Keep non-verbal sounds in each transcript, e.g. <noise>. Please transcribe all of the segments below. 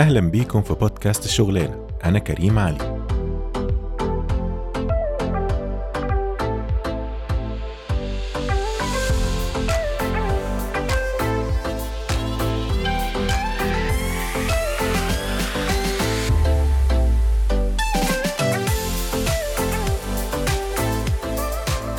أهلا بيكم في بودكاست الشغلانة أنا كريم علي.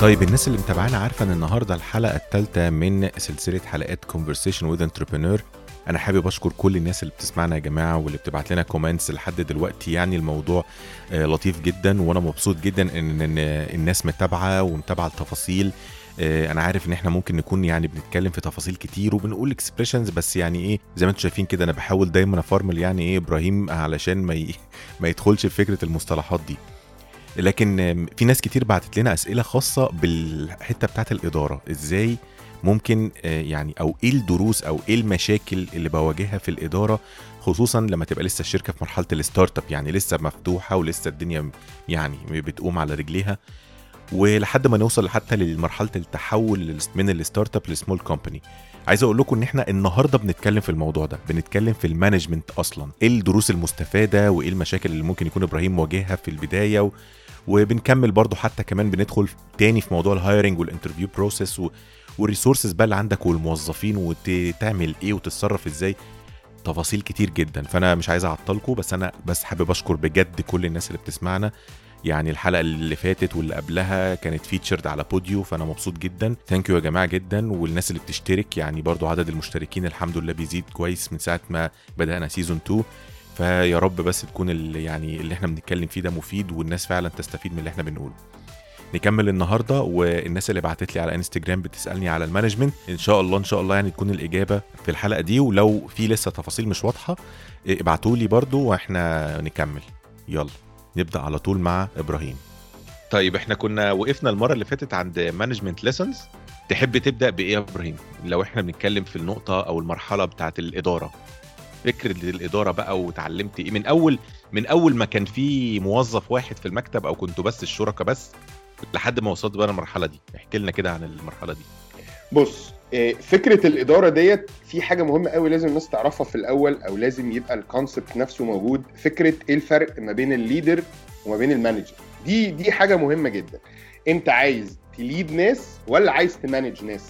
طيب الناس اللي متابعانا عارفة إن النهارده الحلقة الثالثه من سلسلة حلقات Conversation with Entrepreneur. أنا حابب أشكر كل الناس اللي بتسمعنا يا جماعة واللي بتبعت لنا comments لحد دلوقتي. يعني الموضوع آه، لطيف جدا وأنا مبسوط جدا إن الناس متابعة ومتابعة التفاصيل. آه، أنا عارف إن إحنا ممكن نكون يعني بنتكلم في تفاصيل كتير وبنقول expressions بس يعني إيه زي ما أنتم شايفين كده أنا بحاول دايما أفرمل يعني إيه إبراهيم علشان ما ي... ما يدخلش في فكرة المصطلحات دي. لكن في ناس كتير بعتت لنا أسئلة خاصة بالحتة بتاعت الإدارة. إزاي ممكن آه، يعني أو إيه الدروس أو إيه المشاكل اللي بواجهها في الإدارة خصوصا لما تبقى لسه الشركة في مرحلة ال startup يعني لسه مفتوحة ولسه الدنيا يعني بتقوم على رجليها. ولحد ما نوصل حتى لمرحلة التحول من ال startup ل small company عايز أقول لكم إن إحنا النهارده بنتكلم في الموضوع ده بنتكلم في ال management أصلا. إيه الدروس المستفادة وإيه المشاكل اللي ممكن يكون إبراهيم واجهها في البداية و... وبنكمل برضو حتى كمان بندخل تاني في موضوع ال hiring وال interview process و... وال resources بقى اللي عندك والموظفين وتعمل إيه وتتصرف إزاي تفاصيل كتير جدا. فأنا مش عايز اعطلكم بس أنا بس حابب أشكر بجد كل الناس اللي بتسمعنا. يعني الحلقة اللي فاتت واللي قبلها كانت featured على Podeo فأنا مبسوط جدا. thank you يا جماعة جدا. والناس اللي بتشترك يعني برضو عدد المشتركين الحمد لله بيزيد كويس من ساعة ما بدأنا season 2 فيا رب بس تكون اللي يعني اللي إحنا بنتكلم فيه ده مفيد والناس فعلا تستفيد من اللي إحنا بنقوله. نكمل النهارده والناس اللي بعتت لي على انستجرام بتسألني على ال management. إن شاء الله إن شاء الله يعني تكون الإجابة في الحلقة دي. ولو في لسه تفاصيل مش واضحة ابعتوا لي برضو وإحنا نكمل. يلا نبدأ على طول مع إبراهيم. طيب إحنا كنا وقفنا المرة اللي فاتت عند management lessons تحب تبدأ بإيه يا إبراهيم؟ لو إحنا بنتكلم في النقطة أو المرحلة بتاعه الإدارة. فكره الإدارة بقى وتعلمت إيه. من أول من أول ما كان في موظف واحد في المكتب أو كنتوا بس الشركاء بس لحد ما وصلت بقى المرحله دي. احكي لنا كده عن المرحلة دي. بص آه، فكرة الإدارة ديت في حاجة مهمة قوي لازم الناس تعرفها في الأول أو لازم يبقى ال concept نفسه موجود. فكرة إيه الفرق ما بين ال leader وما بين ال manager؟ دي دي حاجة مهمة جدا. أنت عايز ت lead ناس ولا عايز ت manage ناس؟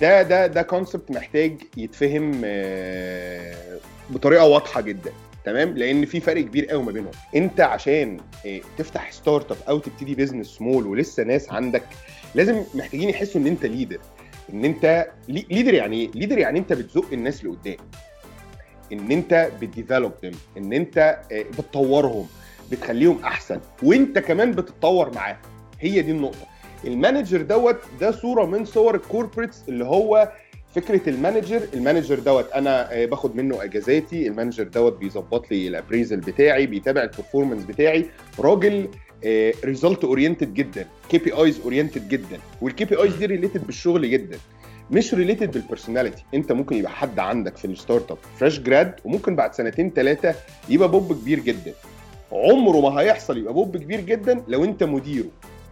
ده ده ده concept محتاج يتفهم آه، بطريقة واضحة جدا. تمام؟ لأن في فرق كبير قوي ما بينهم. أنت عشان آه، تفتح startup أو تبتدي business small ولسه ناس عندك لازم محتاجين يحسوا إن أنت leader إن أنت lea- leader يعني إيه؟ leader يعني أنت بتزق الناس لقدام. إن أنت بت develop إن أنت آه، بتطورهم. بتخليهم أحسن. وأنت كمان بتتطور معاهم. هي دي النقطة. ال manager دوت ده صورة من صور ال corporates اللي هو فكرة ال manager ال manager دوت أنا آه، باخد منه إجازاتي ال manager دوت بيظبط لي ال appraisal بتاعي بيتابع ال performance بتاعي. راجل result oriented جدا KPIs oriented جدا وال KPIs دي related بالشغل جدا. مش related بال personality أنت ممكن يبقى حد عندك في ال startup fresh grad وممكن بعد سنتين ثلاثة يبقى بوب كبير جدا. عمره ما هيحصل يبقى بوب كبير جدا لو أنت مديره.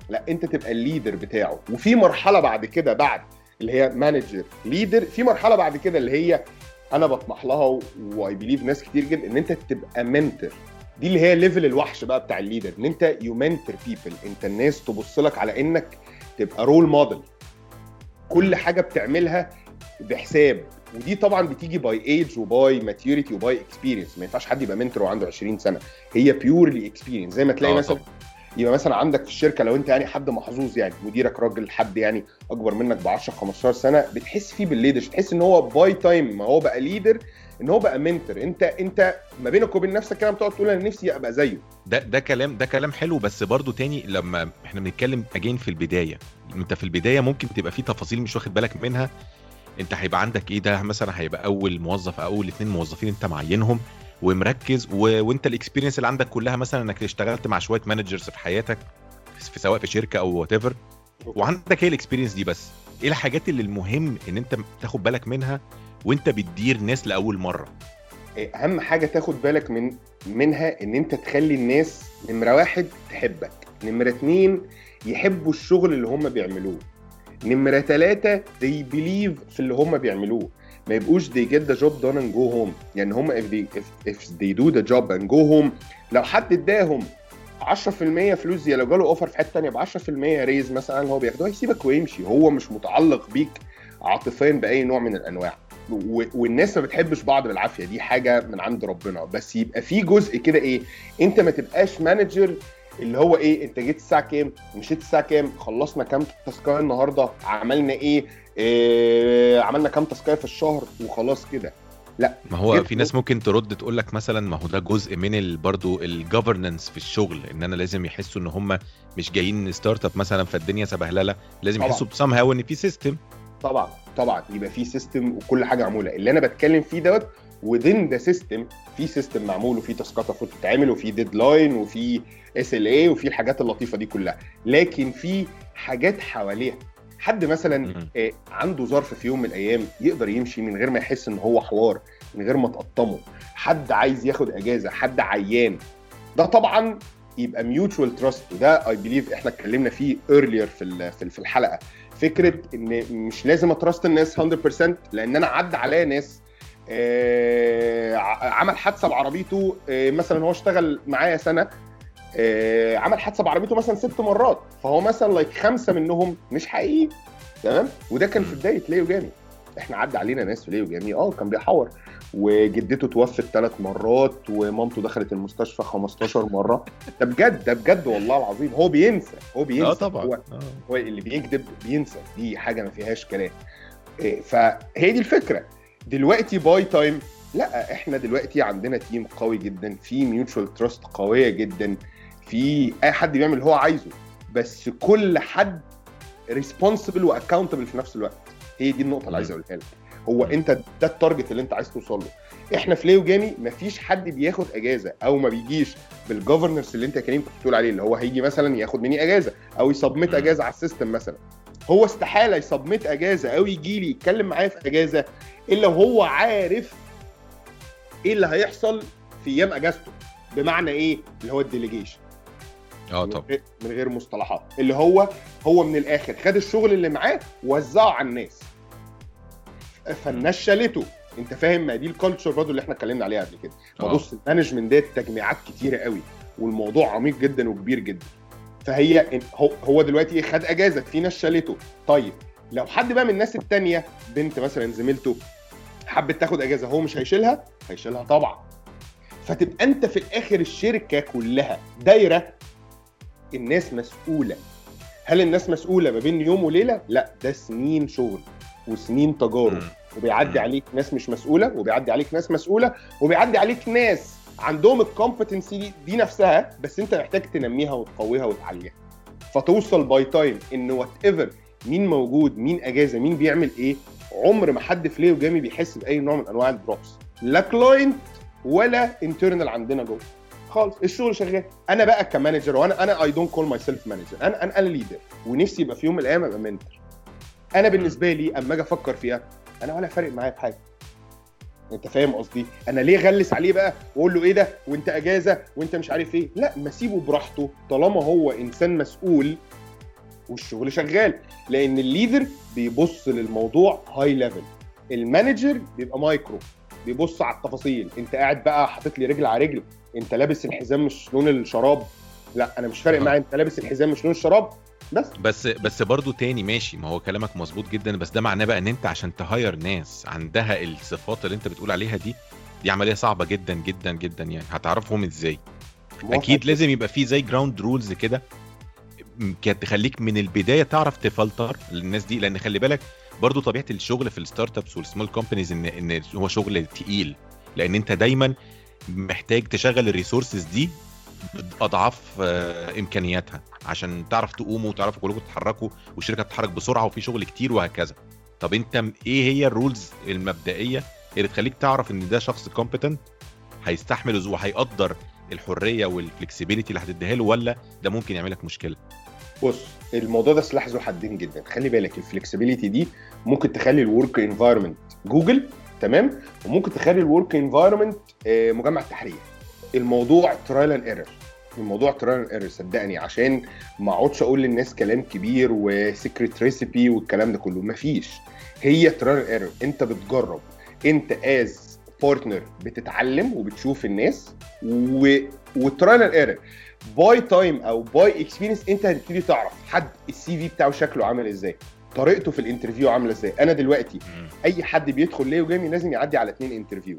لا أنت تبقى ال leader بتاعه. وفي مرحلة بعد كده بعد اللي هي manager leader في مرحلة بعد كده اللي هي أنا بطمح لها و I believe ناس كتير جدا إن أنت تبقى mentor دي اللي هي level الوحش بقى بتاع ال leader إن أنت you mentor people أنت الناس تبص لك على إنك تبقى role model كل حاجة بتعملها بحساب. ودي طبعا بتيجي by age و by maturity و by experience ما ينفعش حد يبقى mentor وعنده 20 سنة. هي purely experience زي ما تلاقي آه مثلا. يبقى مثلا عندك في الشركة لو أنت يعني حد محظوظ يعني مديرك راجل حد يعني أكبر منك ب 10 15 سنة بتحس فيه بال leadership تحس إن هو by time ما هو بقى leader إن هو بقى mentor أنت أنت ما بينك وبين نفسك كده بتقعد تقول أنا نفسي أبقى زيه. ده ده كلام ده كلام حلو. بس برضو تاني لما إحنا بنتكلم again في البداية أنت في البداية ممكن تبقى في تفاصيل مش واخد بالك منها. أنت هيبقى عندك إيه؟ ده مثلا هيبقى أول موظف أو أول اتنين موظفين أنت معينهم. ومركز و... وانت ال experience اللي عندك كلها مثلا إنك اشتغلت مع شوية managers في حياتك في سواء في شركة أو whatever وعندك هي ال experience دي بس. إيه الحاجات اللي المهم إن أنت تاخد بالك منها وأنت بتدير ناس لأول مرة؟ أهم حاجة تاخد بالك من منها إن أنت تخلي الناس نمرة واحد تحبك نمرة اتنين يحبوا الشغل اللي هم بيعملوه نمرة ثلاثة they believe في اللي هم بيعملوه. ما يبقوش they get the job done and go home. يعني هم if they, if, if they do the job and go home لو حد اداهم 10% فلوس زي لو جاله offer في حتة ثانية ب 10% raise مثلا هو بياخده هيسيبك ويمشي. هو مش متعلق بيك عاطفيا بأي نوع من الأنواع. والناس ما بتحبش بعض بالعافية. دي حاجة من عند ربنا. بس يبقى في جزء كده إيه أنت ما تبقاش manager اللي هو إيه أنت جيت الساعة كام؟ مشيت الساعة كام؟ خلصنا كام task اية النهارده؟ عملنا إيه, إيه عملنا كام task اية في الشهر وخلاص كده. لا ما هو في ناس ممكن ترد تقول لك مثلا ما هو ده جزء من برضه ال difference في الشغل إن أنا لازم يحسوا إن هم مش جايين startup مثلا فالدنيا سبهلله لازم طبعا. يحسوا ب somehow إن في system طبعا طبعا يبقى في system وكل حاجة معمولة. اللي أنا بتكلم فيه دوت within the system في system معمول وفي task ات المفروض تتعمل وفي deadline وفي SLA وفي الحاجات اللطيفة دي كلها. لكن في حاجات حواليها حد مثلا. آه، عنده ظرف في يوم من الأيام يقدر يمشي من غير ما يحس إن هو حوار من غير ما تقطمه. حد عايز ياخد إجازة حد عيان. ده طبعا يبقى mutual trust وده I believe إحنا اتكلمنا فيه earlier في في ال- في الحلقة. فكرة إن مش لازم ا trust الناس 100% لأن أنا عدى عليا ناس آه، عمل حادثة بعربيته آه، مثلا هو اشتغل معايا سنة عمل حادثة بعربيته مثلا ست مرات فهو مثلا like خمسة منهم مش حقيقي تمام؟ وده كان في بداية ليو جامي. إحنا عدى علينا ناس في ليو جامي آه كان بيحور. وجدته توفت ثلاث مرات ومامته دخلت المستشفى 15 مرة. ده بجد ده بجد والله العظيم. هو بينسى هو بينسى. آه طبعا. هو آه. هو اللي بيكذب بينسى. دي حاجة ما فيهاش كلام. فهي دي الفكرة. دلوقتي by time لا إحنا دلوقتي عندنا team قوي جدا. في mutual trust قوية جدا. في أي حد بيعمل اللي هو عايزه بس كل حد responsible و accountable في نفس الوقت. هي دي النقطة اللي عايز أقولها لك. هو أنت ده ال target اللي أنت عايز توصل له. إحنا في ليو جامي مفيش حد بياخد إجازة أو ما بيجيش بال difference اللي أنت كريم كنت بتقول عليه اللي هو هيجي مثلا ياخد مني إجازة أو ي submit مم. إجازة على ال system مثلا. هو استحالة ي submit إجازة أو يجي لي يتكلم معايا في إجازة إلا وهو عارف إيه اللي هيحصل في أيام إجازته. بمعنى إيه؟ اللي هو ال delegation آه طبعا. من غير مصطلحات. اللي هو هو من الآخر. خد الشغل اللي معاه وزعه على الناس. فالناس شالته انت فاهم؟ ما دي ال culture برضه اللي إحنا اتكلمنا عليها قبل كده. ما آه. بص ال management ده تجميعات كتيرة قوي والموضوع عميق جدا وكبير جدا. فهي هو دلوقتي إيه؟ خد أجازة. في ناس شالته طيب لو حد بقى من الناس التانية بنت مثلا زميلته حبت تاخد أجازة هو مش هيشيلها؟ هيشيلها طبعا. فتبقى أنت في الآخر الشركة كلها دايرة الناس مسؤولة. هل الناس مسؤولة ما بين يوم وليلة؟ لا ده سنين شغل وسنين تجارب. وبيعدي عليك ناس مش مسؤولة وبيعدي عليك ناس مسؤولة وبيعدي عليك ناس عندهم الكومبتنسي دي, دي نفسها بس انت محتاج تنميها وتقويها وتعليها. فتوصل by time إن whatever مين موجود مين أجازة مين بيعمل إيه عمر ما حد في ليو جامي بيحس بأي نوع من أنواع ال drops لا client ولا internal عندنا جوه. خالص. الشغل شغال. أنا بقى ك manager وأنا أنا I don't call myself manager أنا أنا leader ونفسي يبقى في يوم من الأيام أبقى mentor أنا بالنسبة لي أما أجي أفكر فيها أنا ولا فارق معايا بحاجه أنت فاهم قصدي؟ أنا ليه غلس عليه بقى؟ وأقول له إيه ده؟ وأنت أجازة؟ وأنت مش عارف إيه؟ لا ما سيبه براحته. طالما هو إنسان مسؤول والشغل شغال. لأن ال leader بيبص للموضوع high level ال manager بيبقى مايكرو بيبص على التفاصيل. انت قاعد بقى حاطط لي رجل على رجل انت لابس الحزام مش لون الشراب؟ لا أنا مش فارق آه. معايا انت لابس الحزام مش لون الشراب بس. بس بس برضه تاني ماشي ما هو كلامك مظبوط جدا بس ده معناه بقى إن أنت عشان ت hire ناس عندها الصفات اللي أنت بتقول عليها دي دي عملية صعبة جدا جدا جدا يعني. هتعرفهم إزاي؟ أكيد لازم يبقى في زي ground rules كده تخليك من البداية تعرف تفلتر الناس دي لأن خلي بالك برضو طبيعة الشغل في ال startups وال small companies ان إن هو شغل تقيل. لأن أنت دايما محتاج تشغل ال resources دي اضعاف آه، إمكانياتها. عشان تعرف تقوموا وتعرفوا كلكم تتحركوا والشركة تتحرك بسرعة وفي شغل كتير وهكذا. طب أنت إيه هي ال rules المبدئية اللي تخليك تعرف إن ده شخص competent هيستحمل وهيقدر الحرية وال flexibility اللي هتديها له ولا ده ممكن يعمل لك مشكلة؟ بص الموضوع ده سلاح ذو حدين جدا. خلي بالك ال flexibility دي ممكن تخلي ال work environment جوجل تمام؟ وممكن تخلي ال work environment مجمع التحرير. الموضوع trial and error الموضوع trial and error صدقني عشان ما اقعدش أقول للناس كلام كبير و secret recipe والكلام ده كله. مفيش. هي trial and error انت بتجرب. انت as partner بتتعلم وبتشوف الناس و... و trial error by time أو by experience انت هتبتدي تعرف حد ال CV بتاعه شكله عامل إزاي. طريقته في ال interview عاملة إزاي. أنا دلوقتي. أي حد بيدخل ليو جيمي لازم يعدي على اتنين interview.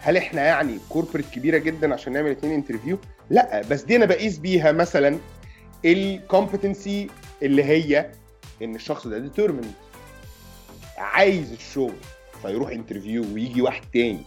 هل إحنا يعني corporate كبيرة جدا عشان نعمل اتنين interview؟ لأ بس دي أنا بقيس بيها مثلا ال competency اللي هي إن الشخص ده determined عايز الشغل فيروح interview ويجي واحد تاني.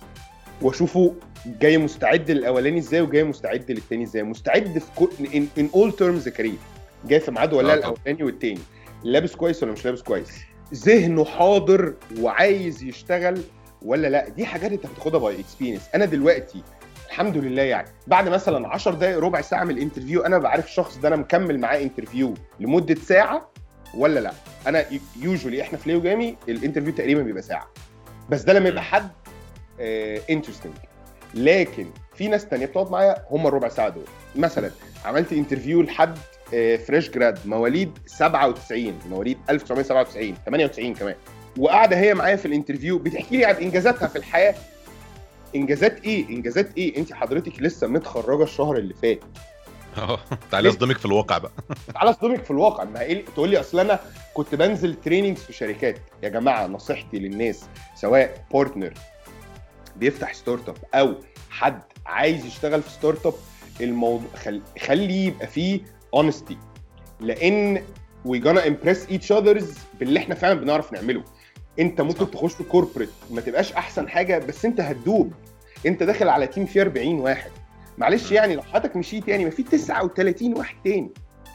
واشوفه جاي مستعد للاولاني إزاي وجاي مستعد للتاني إزاي. مستعد في كل in all terms كريم. جاي في ميعاده ولا آه. الاولاني والتاني. لابس كويس ولا مش لابس كويس؟ ذهنه حاضر وعايز يشتغل ولا لا؟ دي حاجات انت بتاخدها by experience أنا دلوقتي الحمد لله يعني بعد مثلا 10 دقائق ربع ساعة من ال interview أنا بعرف الشخص ده أنا مكمل معاه interview لمدة ساعة ولا لا؟ أنا usually إحنا في ليو جامي ال interview تقريبا بيبقى ساعة. بس ده لما يبقى حد interesting لكن في ناس تانية بتقعد معايا هم الربع ساعة دول. مثلا عملت interview لحد fresh grad مواليد 97 مواليد 1997 98 كمان. وقاعدة هي معايا في ال interview بتحكي لي عن إنجازاتها في الحياة. إنجازات إيه؟ إنجازات إيه؟ انت حضرتك لسه متخرجة الشهر اللي فات. آه تعالى أصدمك في الواقع بقى. <laughs> تعالى أصدمك في الواقع. ما إيه تقول لي أصل أنا كنت بنزل trainings في شركات. يا جماعة نصيحتي للناس سواء partner بيفتح startup أو حد عايز يشتغل في startup الموضوع خل... خلي يبقى فيه honesty لأن we gonna impress each others باللي إحنا فعلا بنعرف نعمله. أنت ممكن صح. تخش corporate ما تبقاش أحسن حاجة بس أنت هتدوب. أنت داخل على team فيه 40 واحد. معلش. يعني لو حضرتك مشيت يعني ما في 39 واحد تاني.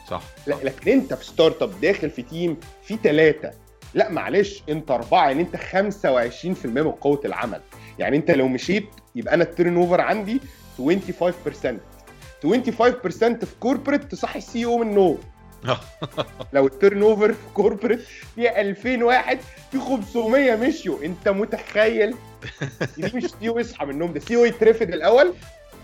صح لا لكن أنت في startup داخل في team في ثلاثة لا معلش أنت أربعة يعني أنت 25% من قوة العمل. يعني انت لو مشيت يبقى أنا ال turnover عندي 25% 25% في corporate تصحي ال CO من النوم <laughs> لو ال turnover في corporate فيها 2000 واحد في 500 مشيوا. انت متخيل؟ <laughs> دي مش CO يصحى من النوم ده CO يترفد الأول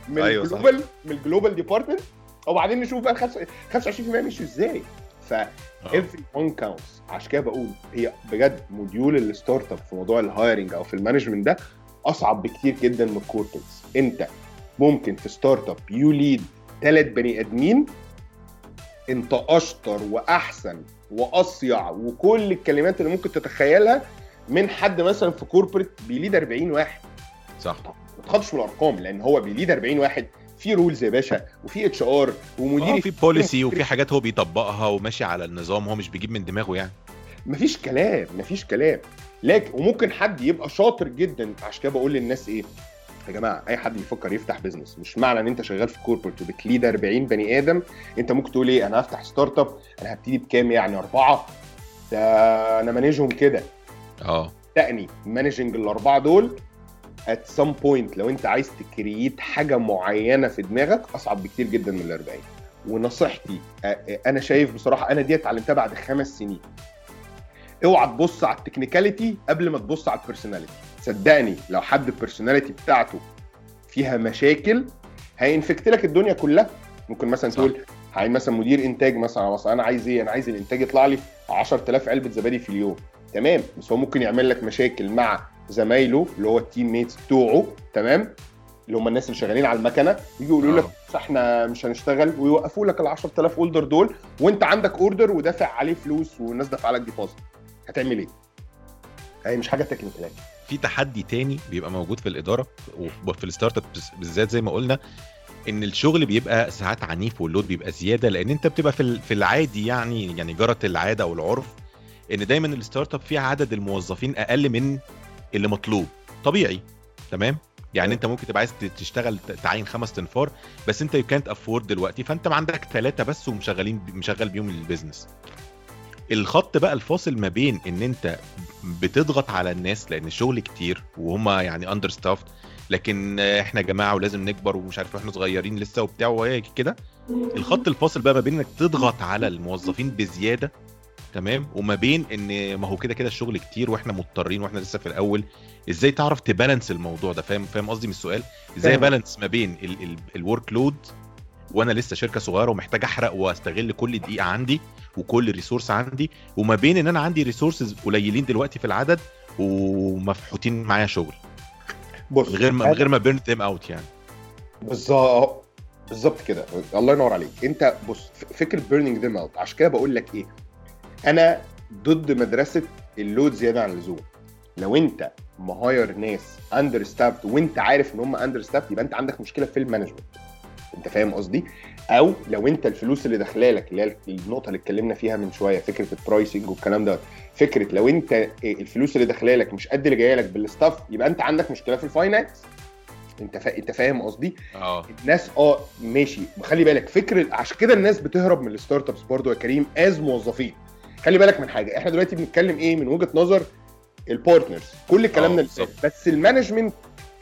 من أيوة. ال global من ال global department وبعدين نشوف بقى ال 25% مشوا إزاي. ف آه. every one counts. عشان كده بقول هي بجد module ال startup في موضوع ال hiring أو في ال management ده أصعب بكتير جدا من ال corporates أنت ممكن في startup you lead ثلاث بني آدمين. أنت أشطر وأحسن وأصيع وكل الكلمات اللي ممكن تتخيلها من حد مثلا في corporate بي lead 40 واحد. صح. ما تخافش في الأرقام لأن هو بي lead 40 واحد. في rules يا باشا وفي HR ومدير آه في policy وفي حاجات هو بيطبقها وماشي على النظام هو مش بيجيب من دماغه يعني. مفيش كلام مفيش كلام. لكن وممكن حد يبقى شاطر جدا. عشان كده بقول للناس إيه يا جماعة أي حد بيفكر يفتح business مش معنى إن أنت شغال في corporate وبت lead 40 بني آدم. أنت ممكن تقول إيه أنا هفتح startup أنا هبتدي بكام؟ يعني أربعة. ده أنا manage هم كده. آه. تاني managing الأربعة دول at some point لو أنت عايز ت create حاجة معينة في دماغك أصعب بكتير جدا من ال 40 ونصيحتي أنا شايف بصراحة أنا دي اتعلمتها بعد خمس سنين. اوعى تبص على ال technicality قبل ما تبص على ال personality صدقني لو حد ال personality بتاعته فيها مشاكل هينفكت لك الدنيا كلها. ممكن مثلا صح. تقول هاي مثلا مدير إنتاج مثلا مثلا أنا عايز إيه؟ أنا عايز الإنتاج يطلع لي 10000 علبة زبادي في اليوم. تمام. بس هو ممكن يعمل لك مشاكل مع زمايله اللي هو ال teammates بتوعه. تمام. اللي هم الناس اللي شغالين على المكنة يجوا يقولوا لك آه. "بس إحنا مش هنشتغل. ويوقفوا لك ال 10000 order دول وأنت عندك order ودافع عليه فلوس والناس دافعة لك deposit هتعمل إيه؟ هي مش حاجة technical في تحدي تاني بيبقى موجود في الإدارة وفي الستارت اب بالذات زي ما قلنا إن الشغل بيبقى ساعات عنيف وال load بيبقى زيادة لأن أنت بتبقى في في العادي يعني يعني جرت العادة أو العرف إن دايما الستارت اب فيها عدد الموظفين أقل من اللي مطلوب. طبيعي. تمام؟ يعني أنت ممكن تبقى عايز تشتغل تعين خمس تنفار بس أنت يو كانت افورد دلوقتي فأنت ما عندك ثلاثة بس ومشغلين مشغل بيهم ال business الخط بقى الفاصل ما بين إن أنت بتضغط على الناس لأن الشغل كتير وهم يعني understaffed لكن إحنا جماعة ولازم نكبر ومش عارف إحنا صغيرين لسه وبتاع وهي كده. الخط الفاصل بقى ما بين إنك تضغط على الموظفين بزيادة تمام؟ وما بين إن ما هو كده كده الشغل كتير وإحنا مضطرين وإحنا لسه في الأول. إزاي تعرف ت balance الموضوع ده؟ فاهم؟ فاهم قصدي من السؤال؟ إزاي. balance ما بين ال workload وأنا لسه شركة صغيرة ومحتاج أحرق وأستغل كل دقيقة عندي وكل resource عندي وما بين إن أنا عندي resources قليلين دلوقتي في العدد ومفحوتين معايا شغل. بص غير ما غير ما burn them out يعني. بالظبط بالظبط كده. الله ينور عليك. أنت بص فكرة burning them out عشان كده بقول لك إيه؟ أنا ضد مدرسة ال load زيادة عن اللزوم. لو أنت م hire ناس understaffed وأنت عارف إن هم understaffed يبقى أنت عندك مشكلة في ال management أنت فاهم قصدي؟ أو لو أنت الفلوس اللي داخلة لك اللي هي النقطة اللي اتكلمنا فيها من شوية فكرة ال pricing والكلام ده فكرة لو أنت الفلوس اللي داخلة لك مش قد اللي جاية لك بال staff يبقى أنت عندك مشكلة في ال finance أنت فا... أنت فاهم قصدي؟ آه. الناس آه ماشي. خلي بالك فكر عشان كده الناس بتهرب من ال startups برضه يا كريم از موظفين. خلي بالك من حاجة إحنا دلوقتي بنتكلم إيه؟ من وجهة نظر ال partners كل كلامنا آه، اللي. بس ال management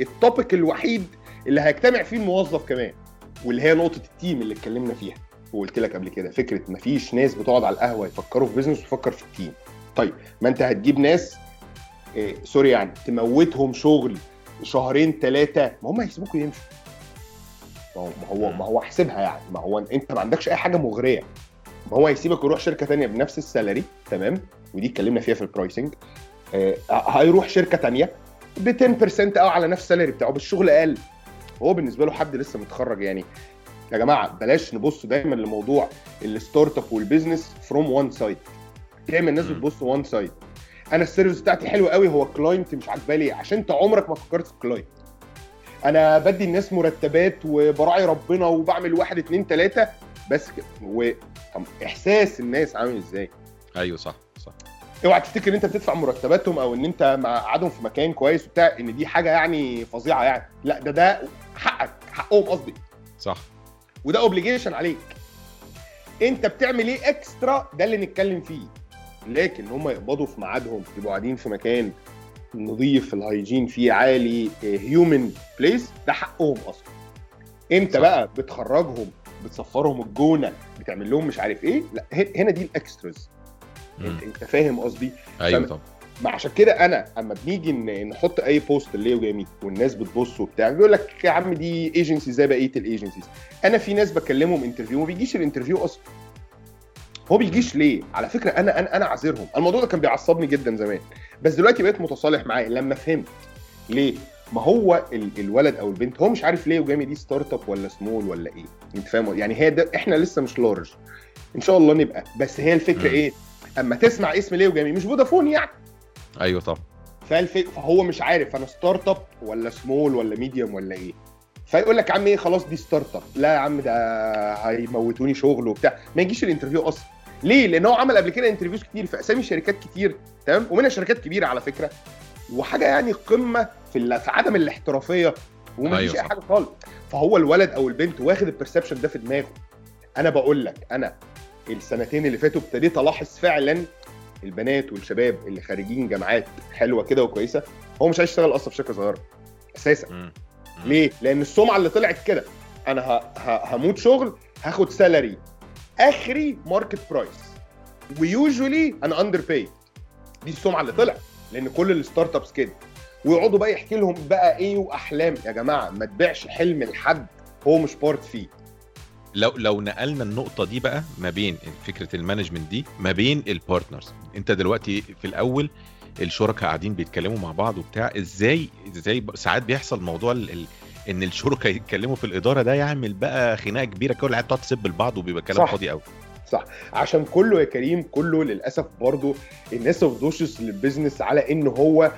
ال topic الوحيد اللي هيجتمع فيه الموظف كمان. واللي هي نقطة ال team اللي اتكلمنا فيها وقلت لك قبل كده فكرة مفيش ناس بتقعد على القهوة يفكروا في business ويفكر في ال team. طيب ما انت هتجيب ناس إيه sorry يعني تموتهم شغل شهرين ثلاثة ما هم هيسيبوكوا يمشوا ما هو ما هو ما هو احسبها يعني. ما هو انت ما عندكش أي حاجة مغرية. ما هو هيسيبك ويروح شركة تانية بنفس ال salary تمام؟ ودي اتكلمنا فيها في ال pricing آه هيروح شركة تانية ب 10% أو على نفس ال salary بتاعه بالشغل أقل. هو بالنسبة له حد لسه متخرج يعني. يا جماعة بلاش نبص دايما لموضوع ال startup وال business from one side دايما الناس. بتبص one side أنا ال service بتاعتي حلوة قوي هو ال client مش عاجباه ليه؟ عشان أنت عمرك ما فكرت في ال client أنا بدي الناس مرتبات وبراعي ربنا وبعمل واحد اتنين تلاتة بس كده و طب إحساس الناس عامل إزاي؟ أيوه صح صح. اوعى تفتكر إن أنت بتدفع مرتباتهم أو إن أنت مقعدهم في مكان كويس وبتاع إن دي حاجة يعني فظيعة يعني. لا ده ده حقك حقهم قصدي. صح. وده obligation عليك. أنت بتعمل إيه extra ده اللي نتكلم فيه. لكن هم يقبضوا في ميعادهم يبقوا قاعدين في مكان نظيف ال hygiene فيه عالي human بليس ده حقهم أصلا. أنت صح. بقى بتخرجهم بتسفرهم الجونة بتعمل لهم مش عارف إيه لا هنا دي الاكستراز. انت, فاهم قصدي؟ أيوه طبعا. ما عشان كده أنا اما بنيجي نحط اي بوست ليو جميل والناس بتبص وبتاع بيقول لك يا عم دي ايجنسي زي بقية الايجنسيز أنا في ناس بكلمهم انترفيو ما بيجيش الانترفيو أصلا. هو بيجيش ليه؟ على فكرة أنا أنا أنا عذرهم الموضوع ده كان بيعصبني جدا زمان. بس دلوقتي بقيت متصالح معاه لما فهمت. ليه؟ ما هو ال- الولد أو البنت هو مش عارف ليه وجامي دي ستارت اب ولا سمول ولا إيه؟ أنت فاهم؟ يعني هي ده إحنا لسه مش لارج إن شاء الله نبقى. بس هي الفكرة. إيه؟ أما تسمع اسم ليه وجامي مش فودافون يعني. أيوه طبعا. فهو مش عارف أنا ستارت اب ولا سمول ولا ميديوم ولا إيه. فيقول لك يا عم إيه خلاص دي ستارت اب لا يا عم ده هيموتوني شغل وبتاع. ما يجيش الانترفيو أصلا. ليه؟ لأن هو عمل قبل كده interviews كتير في اسامي شركات كتير تمام؟ ومنها شركات كبيرة على فكرة. وحاجة يعني قمة في. في عدم الاحترافية. وما أيوة فيش أي صح. حاجة خالص. فهو الولد أو البنت واخد ال perception ده في دماغه. أنا بقول لك أنا السنتين اللي فاتوا ابتديت ألاحظ فعلا البنات والشباب اللي خارجين جامعات حلوة كده وكويسة هو مش عايز يشتغل أصلا في شركة صغيرة أساسا. ليه؟ لأن السمعة اللي طلعت كده أنا ه... ه... هموت شغل هاخد salary آخري market price ويوجولي أنا underpaid دي السمعة اللي طلعت لأن كل ال startups كده. ويقعدوا بقى يحكي لهم بقى إيه وأحلام. يا جماعة ما تبيعش حلم لحد هو مش part فيه لو لو نقلنا النقطة دي بقى ما بين فكرة ال management دي ما بين ال partners انت دلوقتي في الأول الشركاء قاعدين بيتكلموا مع بعض وبتاع إزاي إزاي ساعات بيحصل موضوع ال... ان الشركاء يتكلموا في الإدارة ده يعمل بقى خناقة كبيرة كده والعيال تقعد تسب لبعض وبيبقى كلام. فاضي قوي صح. عشان كله يا كريم كله للأسف برضو الناس ما بتبصش لل business على إن هو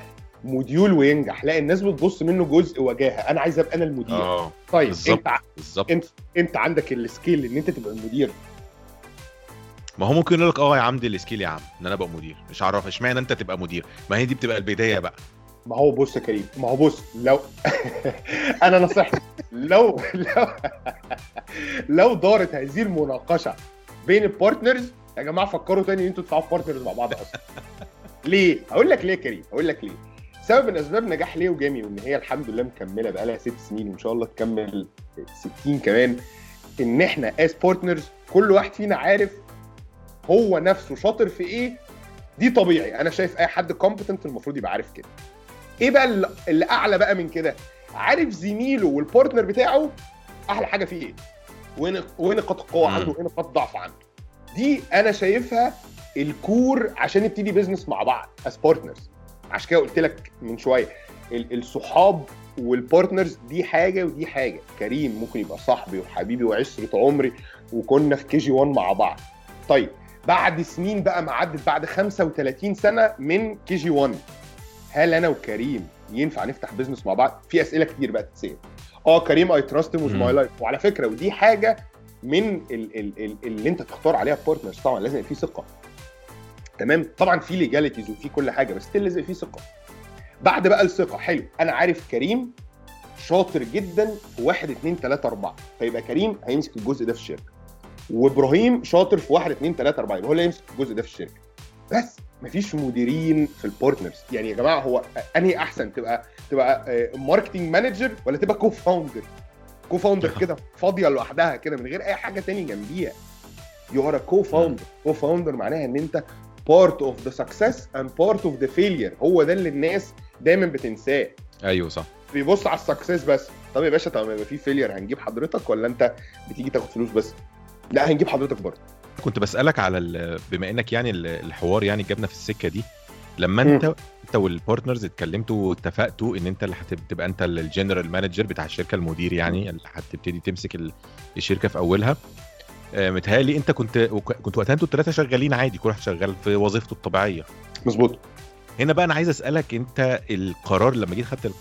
موديول وينجح لا الناس بتبص منه جزء وجاهة. أنا عايز أبقى أنا المدير. آه طيب بالظبط. أنت بالظبط. أنت أنت عندك ال skill إن أنت تبقى المدير. ما هو ممكن يقول لك آه يا عم دي ال skill يا عم إن أنا أبقى مدير. مش عارف إشمعنى أنت تبقى مدير؟ ما هي دي بتبقى البداية بقى. ما هو بص يا كريم ما هو بص لو <laughs> أنا نصيحتي لو لو لو دارت هذه المناقشة بين ال partners يا جماعة فكروا تاني إن أنتوا تدخلوا partners مع بعض أصلا. <laughs> ليه؟ هقول لك ليه يا كريم هقول لك ليه. سبب من أسباب نجاح ليو جيم وإن هي الحمد لله مكملة بقالها ست سنين وإن شاء الله تكمل 60 كمان إن إحنا as partners كل واحد فينا عارف هو نفسه شاطر في إيه دي طبيعي. أنا شايف أي حد competent المفروض يبقى عارف كده. إيه بقى اللي- أعلى بقى من كده؟ عارف زميله وال partner بتاعه أحلى حاجة فيه إيه؟ وين وين نقاط القوة. عنده وين نقاط الضعف عنده. دي أنا شايفها ال core عشان نبتدي business مع بعض as partners عشان كده قلت لك من شوية ال- الصحاب وال partners دي حاجة ودي حاجة. كريم ممكن يبقى صاحبي وحبيبي وعشرة عمري وكنا في KG 1 مع بعض. طيب بعد سنين بقى ما عدت بعد 35 سنة من KG 1 هل أنا وكريم ينفع نفتح business مع بعض؟ في أسئلة كتير بقى تتسأل. آه كريم I trust with my. life وعلى فكرة ودي حاجة من ال ال ال اللي أنت تختار عليها partners طبعا لازم يبقى في ثقة. تمام؟ طبعا في legalities وفي كل حاجة بس still لازم في ثقة. بعد بقى الثقة حلو. أنا عارف كريم شاطر جدا في واحد اتنين تلاتة أربعة. فيبقى كريم هيمسك الجزء ده في الشركة. وإبراهيم شاطر في واحد اتنين تلاتة أربعة يبقى هو اللي هيمسك الجزء ده في الشركة. بس مفيش مديرين في ال partners يعني يا جماعة هو أنهي أحسن؟ تبقى تبقى marketing manager ولا تبقى co-founder co-founder كده فاضية لوحدها كده من غير أي حاجة تاني جنبيها. you are co-founder co-founder معناها إن أنت part of the success and part of the failure هو ده اللي الناس دايما بتنساه. أيوه صح. بيبص على ال success بس. طب يا باشا طب ما يبقى في failure هنجيب حضرتك ولا أنت بتيجي تاخد فلوس بس؟ لا هنجيب حضرتك برضه. كنت بسألك على بما إنك يعني ال- الحوار يعني جابنا في السكة دي لما. أنت أنت وال partners اتكلمتوا واتفقتوا إن أنت اللي هتبقى أنت ال general manager بتاع الشركة المدير يعني اللي هتبتدي تمسك ال- الشركة في أولها متهيألي انت كنت كنت وقتها أنتوا الثلاثه شغالين عادي كل واحد شغال في وظيفته الطبيعية. مظبوط. هنا بقى أنا عايز اسألك انت القرار لما جيت خدت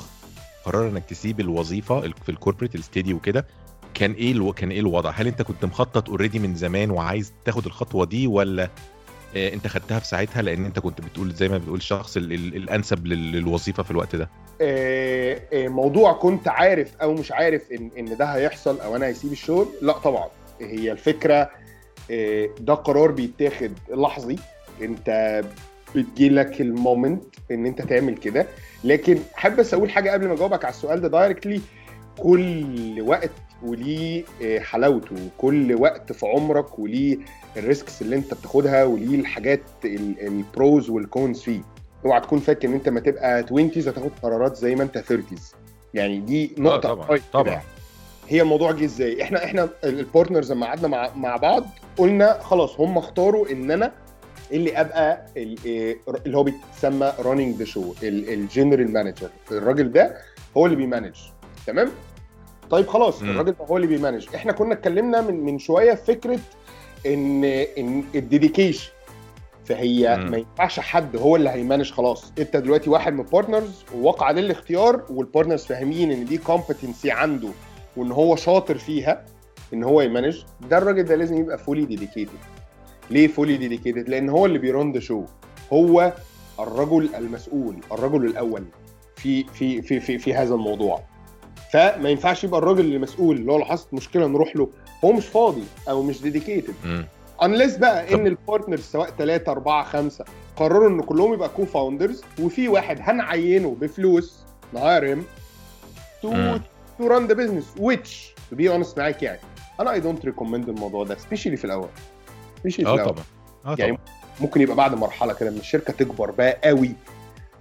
القرار انك تسيب الوظيفة ال- في ال corporate ال steady وكده كان إيه ألو... كان إيه الوضع؟ هل انت كنت مخطط already من زمان وعايز تاخد الخطوة دي ولا آه، انت خدتها في ساعتها؟ لأن انت كنت بتقول زي ما بتقول الشخص ال... ال... الأنسب لل... للوظيفة في الوقت ده؟ آه، آه، موضوع كنت عارف أو مش عارف ان إن ده هيحصل أو أنا هيسيب الشغل؟ لا طبعا. هي الفكرة آه، ده قرار بيتاخد لحظي. انت بتجيلك ال moment ان انت تعمل كده. لكن حابب بس أقول حاجة قبل ما أجاوبك على السؤال ده directly كل وقت وليه آه، حلاوته. وكل وقت في عمرك وليه ال risks اللي انت بتاخدها وليه الحاجات ال- ال pros وال cons فيه. اوعى تكون فاكر إن انت ما تبقى 20 هتاخد قرارات زي ما انت 30 يعني دي نقطة طبعاً، طبعاً. هي الموضوع جه إزاي؟ إحنا إحنا ال partners لما قعدنا مع مع بعض قلنا خلاص هم اختاروا إن أنا اللي أبقى إيه، اللي هو بيتسمى running the show ال general manager الراجل ده هو اللي بي manage. تمام؟ طيب خلاص مم. الراجل ده هو اللي بي manage. إحنا كنا اتكلمنا من من شوية فكرة إن إن ال dedication فهي مم. ما ينفعش حد هو اللي هي manage خلاص. أنت دلوقتي واحد من ال partners ووقع عليه الاختيار وال partners فاهمين إن دي competency عنده. وإن هو شاطر فيها إن هو ي manage ده الراجل ده لازم يبقى fully dedicated ليه fully dedicated لأن هو اللي بي run the show هو الرجل المسؤول الرجل الأول في في في في, في هذا الموضوع. فما ينفعش يبقى الراجل اللي مسؤول اللي هو لو حصلت مشكلة نروح له هو مش فاضي أو مش dedicated unless بقى طب- إن ال partners سواء 3 4 5 قرروا إن كلهم يبقى co-founders وفي واحد هنعينه بفلوس نهارم to to run the business which to be honest معاك يعني. أنا I don't recommend الموضوع ده specially في الأول. specially في آه الأول. طبعا. آه يعني طبعا. ممكن يبقى بعد مرحلة كده لما الشركة تكبر بقى قوي.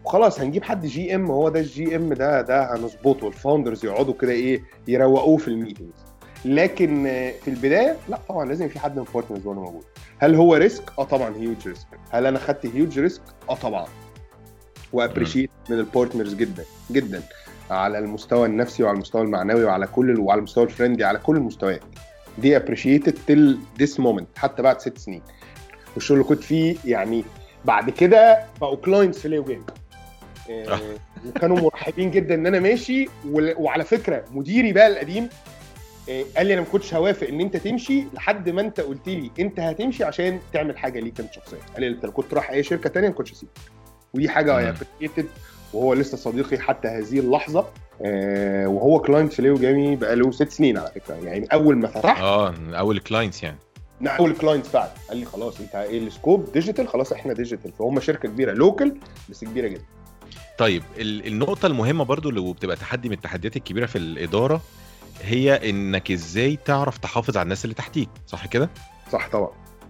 وخلاص هنجيب حد GM هو ده ال GM ده ده هنظبطه. ال founders يقعدوا كده إيه يروقوه في ال meetings. لكن آه، في البداية لا طبعا لازم في حد من ال partners وأنا موجود. هل هو risk آه طبعا huge risk هل أنا خدت huge risk آه طبعا. و appreciated من ال partners جدا جدا. على المستوى النفسي وعلى المستوى المعنوي وعلى كل وعلى المستوى ال friendly على كل المستويات. دي appreciated till this moment حتى بعد ست سنين. والشغل اللي كنت فيه يعني بعد كده بقوا clients في ليو جيم آه، وكانوا مرحبين جدا إن أنا ماشي. وعلى فكرة مديري بقى القديم آه، قال لي أنا ما كنتش هوافق إن أنت تمشي لحد ما أنت قلت لي أنت هتمشي عشان تعمل حاجة ليك أنت شخصيا. قال لي أنت لو كنت رايح أي شركة تانية ما كنتش هسيبك. ودي حاجة appreciated وهو لسه صديقي حتى هذه اللحظة. آه، وهو client في ليو جامي بقى له ست سنين على فكرة. يعني أول ما فتحت آه أول clients يعني. من أول client فعلا. قال لي خلاص أنت إيه ال scope digital خلاص إحنا digital فهم شركة كبيرة local بس كبيرة جدا. طيب ال- النقطة المهمة برضو اللي بتبقى تحدي من التحديات الكبيرة في الإدارة هي إنك إزاي تعرف تحافظ على الناس اللي تحتيك. صح كده؟ صح طبعا.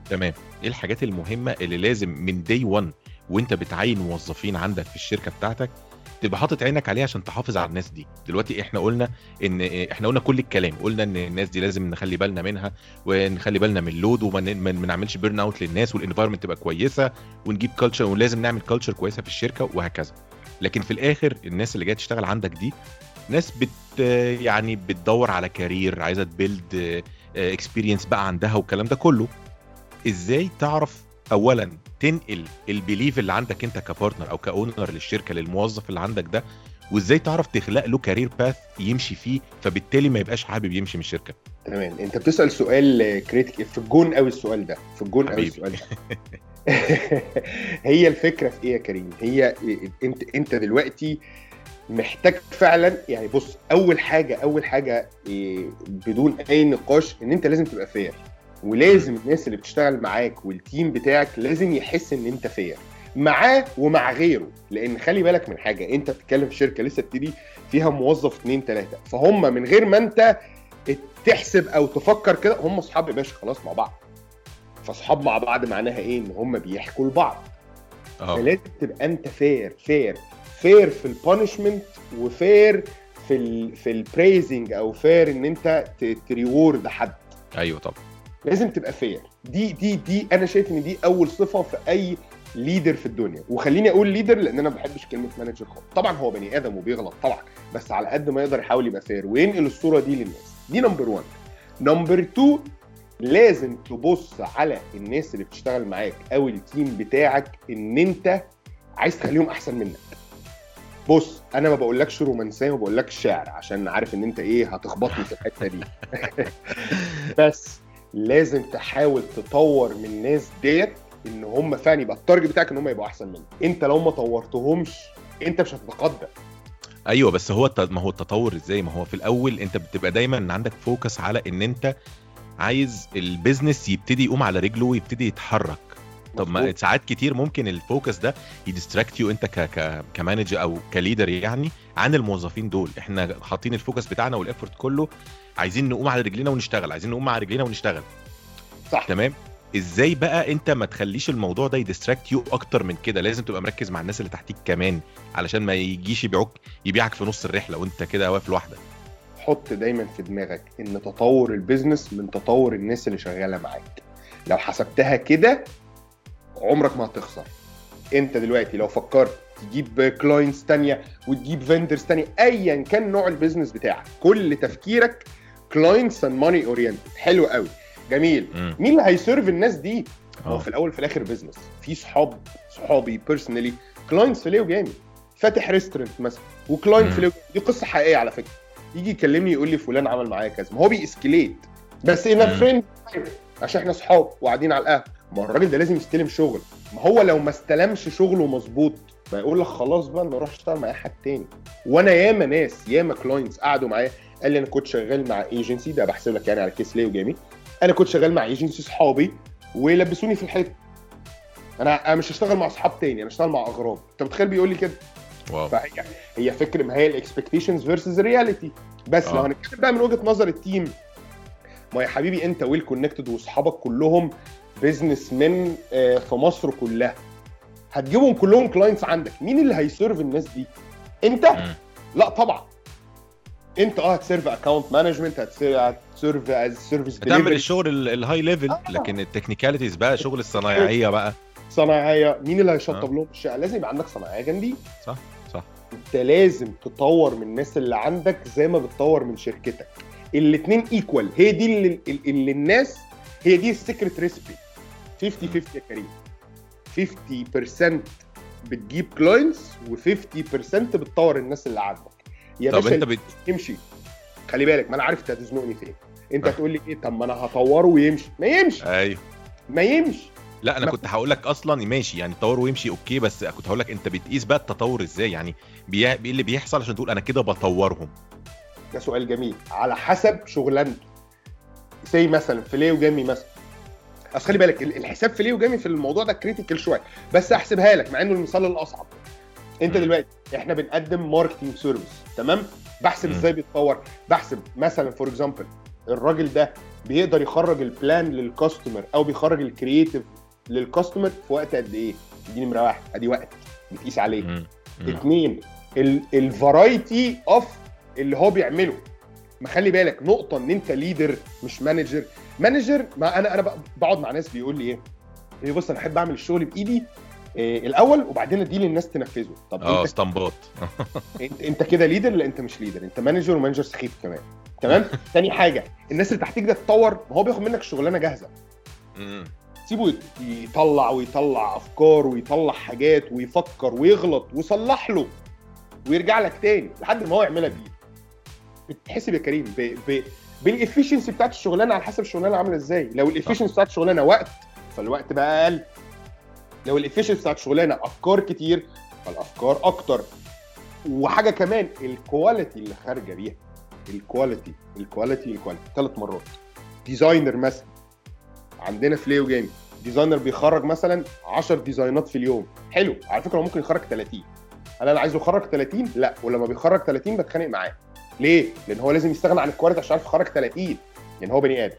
تمام. إيه الحاجات المهمة اللي لازم من day 1 وأنت بتعين موظفين عندك في الشركة بتاعتك تبقى حاطط عينك عليها عشان تحافظ على الناس دي. دلوقتي إحنا قلنا إن إحنا قلنا كل الكلام قلنا إن الناس دي لازم نخلي بالنا منها ونخلي بالنا من ال load وما نعملش burn out للناس وال environment تبقى كويسة ونجيب culture ولازم نعمل culture كويسة في الشركة وهكذا. لكن في الآخر الناس اللي جاية تشتغل عندك دي ناس بت يعني بتدور على career عايزة ت build experience بقى عندها والكلام ده كله. إزاي تعرف اولا تنقل ال belief اللي عندك انت ك partner أو ك owner للشركة للموظف اللي عندك ده وازاي تعرف تخلق له career path يمشي فيه فبالتالي ما يبقاش حابب يمشي من الشركة. تمام. انت بتسأل سؤال critic في الجون قوي السؤال ده في الجون قوي. السؤال ده. <laughs> <laughs> هي الفكرة في إيه يا كريم؟ هي انت انت دلوقتي محتاج فعلا يعني بص أول حاجة أول حاجة إيه، بدون أي نقاش إن أنت لازم تبقى fair ولازم الناس اللي بتشتغل معاك وال team بتاعك لازم يحس إن أنت fair معاه ومع غيره. لأن خلي بالك من حاجة أنت بتتكلم في شركة لسه بتبتدي فيها موظف اتنين تلاتة. فهم من غير ما أنت تحسب أو تفكر كده هم اصحاب يا باشا خلاص مع بعض. فاصحاب مع بعض معناها إيه؟ إن هم بيحكوا لبعض. آه. فلازم تبقى أنت fair fair fair في ال punishment و fair في ال في ال praising أو fair إن أنت ت reward حد. أيوه طبعا. لازم تبقى fair دي دي دي أنا شايف إن دي أول صفة في أي leader في الدنيا. وخليني أقول leader لأن أنا ما بحبش كلمة manager خالص. طبعا هو بني آدم وبيغلط طبعا بس على قد ما يقدر يحاول يبقى fair وينقل الصورة دي للناس. دي number 1 number 2 لازم تبص على الناس اللي بتشتغل معاك أو ال team بتاعك إن أنت عايز تخليهم أحسن منك. بص أنا ما بقولكش رومانسية وما بقولكش شعر عشان عارف إن أنت إيه هتخبطني في الحتة دي. <laughs> بس. لازم تحاول تطور من الناس ديت إن هم فعلا يبقى ال target بتاعك إن هم يبقوا أحسن منك. أنت لو ما طورتهمش أنت مش هتتقدم. أيوه بس هو ما هو التطور إزاي؟ ما هو في الأول أنت بتبقى دايما عندك focus على إن أنت عايز ال business يبتدي يقوم على رجله ويبتدي يتحرك. طب ما. ساعات كتير ممكن ال focus ده ي distract you أنت ك ك ك manager أو ك leader يعني عن الموظفين دول. إحنا حاطين ال focus بتاعنا وال effort كله عايزين نقوم على رجلينا ونشتغل عايزين نقوم على رجلينا ونشتغل. صح. تمام؟ إزاي بقى أنت ما تخليش الموضوع ده ي distract you أكتر من كده؟ لازم تبقى مركز مع الناس اللي تحتيك كمان علشان ما يجيش يبيعوك يبيعك في نص الرحلة وأنت كده واقف لوحدك. حط دايما في دماغك إن تطور ال business من تطور الناس اللي شغالة معاك. لو حسبتها كده عمرك ما هتخسر. أنت دلوقتي لو فكرت تجيب كلاينتس تانية وتجيب فيندرز تانية ايا كان نوع البيزنس بتاعك كل تفكيرك كلاينتس اند ماني اورينتد حلو قوي. جميل. مم. مين اللي هيسيرف الناس دي؟ هو آه. في الأول في الآخر بيزنس في صحاب صحابي بيرسونالي كلاينتس ليو جامي. فاتح ريستورنت مثلا. وكلاينت مم. في ليو دي قصة حقيقية على فكرة. يجي يكلمني يقول لي فلان عمل معايا كذا. ما هو بيسكليت بس ان مم. فريند عشان إحنا صحاب وقاعدين على القهوة. ما الراجل ده لازم يستلم شغل. ما هو لو ما استلمش شغله مظبوط ما يقول لك خلاص بقى أنا أروح أشتغل مع أي حد تاني. وأنا ياما ناس ياما clients قعدوا معايا. قال لي أنا كنت شغال مع ايجنسي ده بحسب لك يعني على case ليو جامي أنا كنت شغال مع ايجنسي صحابي ويلبسوني في الحيط أنا أنا مش هشتغل مع أصحاب تاني أنا هشتغل مع أغراب. أنت متخيل بيقول لي كده؟ واو. فهي هي فكرة ما هي ال expectations versus ال reality بس لو آه. هنتكلم بقى من وجهة نظر ال team ما يا حبيبي أنت well connected وأصحابك كلهم business man في مصر كلها. هتجيبهم كلهم clients عندك. مين اللي هي serve الناس دي؟ أنت؟ مم. لا طبعا. انت آه هت serve account management هت serve as service هتعمل الشغل ال- ال high level آه. لكن ال technicalities بقى شغل الصنايعية بقى. صناعيه مين اللي هيشطب آه. لهم؟ الشقة. لازم يبقى عندك صناعيه جنبي. صح صح. انت لازم تطور من الناس اللي عندك زي ما بتطور من شركتك. الاثنين equal هي دي اللي, اللي الناس هي دي ال secret recipe 50 50 يا كريم. 50% بتجيب clients و50% بتطور الناس اللي عندك. يا طب باشا انت بت... يمشي خلي بالك ما أنا عارف انت هتزنقني فين. انت آه. هتقول لي إيه؟ طب ما أنا هطوره ويمشي. ما يمشي. أيوه. ما يمشي. لا أنا ما- كنت هقول لك أصلا ماشي يعني تطور ويمشي okay بس كنت هقول لك انت بتقيس بقى التطور إزاي. يعني بي... إيه اللي بيحصل عشان تقول أنا كده بطورهم. ده سؤال جميل. على حسب شغلانته زي مثلا في ليو جامي مثلا. اصل خلي بالك ال- الحساب في ليو جامي في الموضوع ده critical شوية. بس احسبها لك مع إنه المثال الأصعب. انت. دلوقتي إحنا بنقدم marketing service تمام؟ بحسب. إزاي بيتطور بحسب مثلا for example الراجل ده بيقدر يخرج ال plan لل customer أو بيخرج ال creative لل customer في وقت قد إيه؟ دي نمره واحد ادي وقت بتقيس عليه. اثنين ال variety of اللي هو بيعمله. ما خلي بالك نقطة إن أنت leader مش manager manager ما أنا أنا بقعد مع ناس بيقول لي إيه؟ بص أنا أحب أعمل الشغل بإيدي الأول وبعدين اديه للناس تنفذه. طب آه اسطمبات <laughs> انت, أنت كده leader لا أنت مش leader؟ أنت manager و manager سخيف كمان. تمام؟ <laughs> تاني حاجة الناس اللي تحتيك ده تتطور ما هو بياخد منك الشغلانه جاهزة. سيبه يطلع ويطلع أفكار ويطلع حاجات ويفكر ويغلط ويصلح له ويرجع لك تاني لحد ما هو يعملها بيه بتحسب يا كريم ب... ب... بال efficiency بتاعت الشغلانة على حسب الشغلانة عاملة إزاي. لو ال efficiency بتاعت الشغلانة وقت فالوقت بقى أقل. لو ال efficiency بتاعت الشغلانه أفكار كتير فالافكار أكتر. وحاجة كمان ال quality اللي خارجة بيها. ال quality ال quality ال quality ثلاث مرات. designer مثلا. عندنا في ليو جيم designer بيخرج مثلا 10 design ات في اليوم. حلو. على فكرة ممكن يخرج 30 هل أنا عايزه يخرج 30 لا. ولما بيخرج 30 بتخانق معاه. ليه؟ لأن هو لازم يستغنى عن ال quality عشان يعرف يخرج 30 لأن هو بني آدم.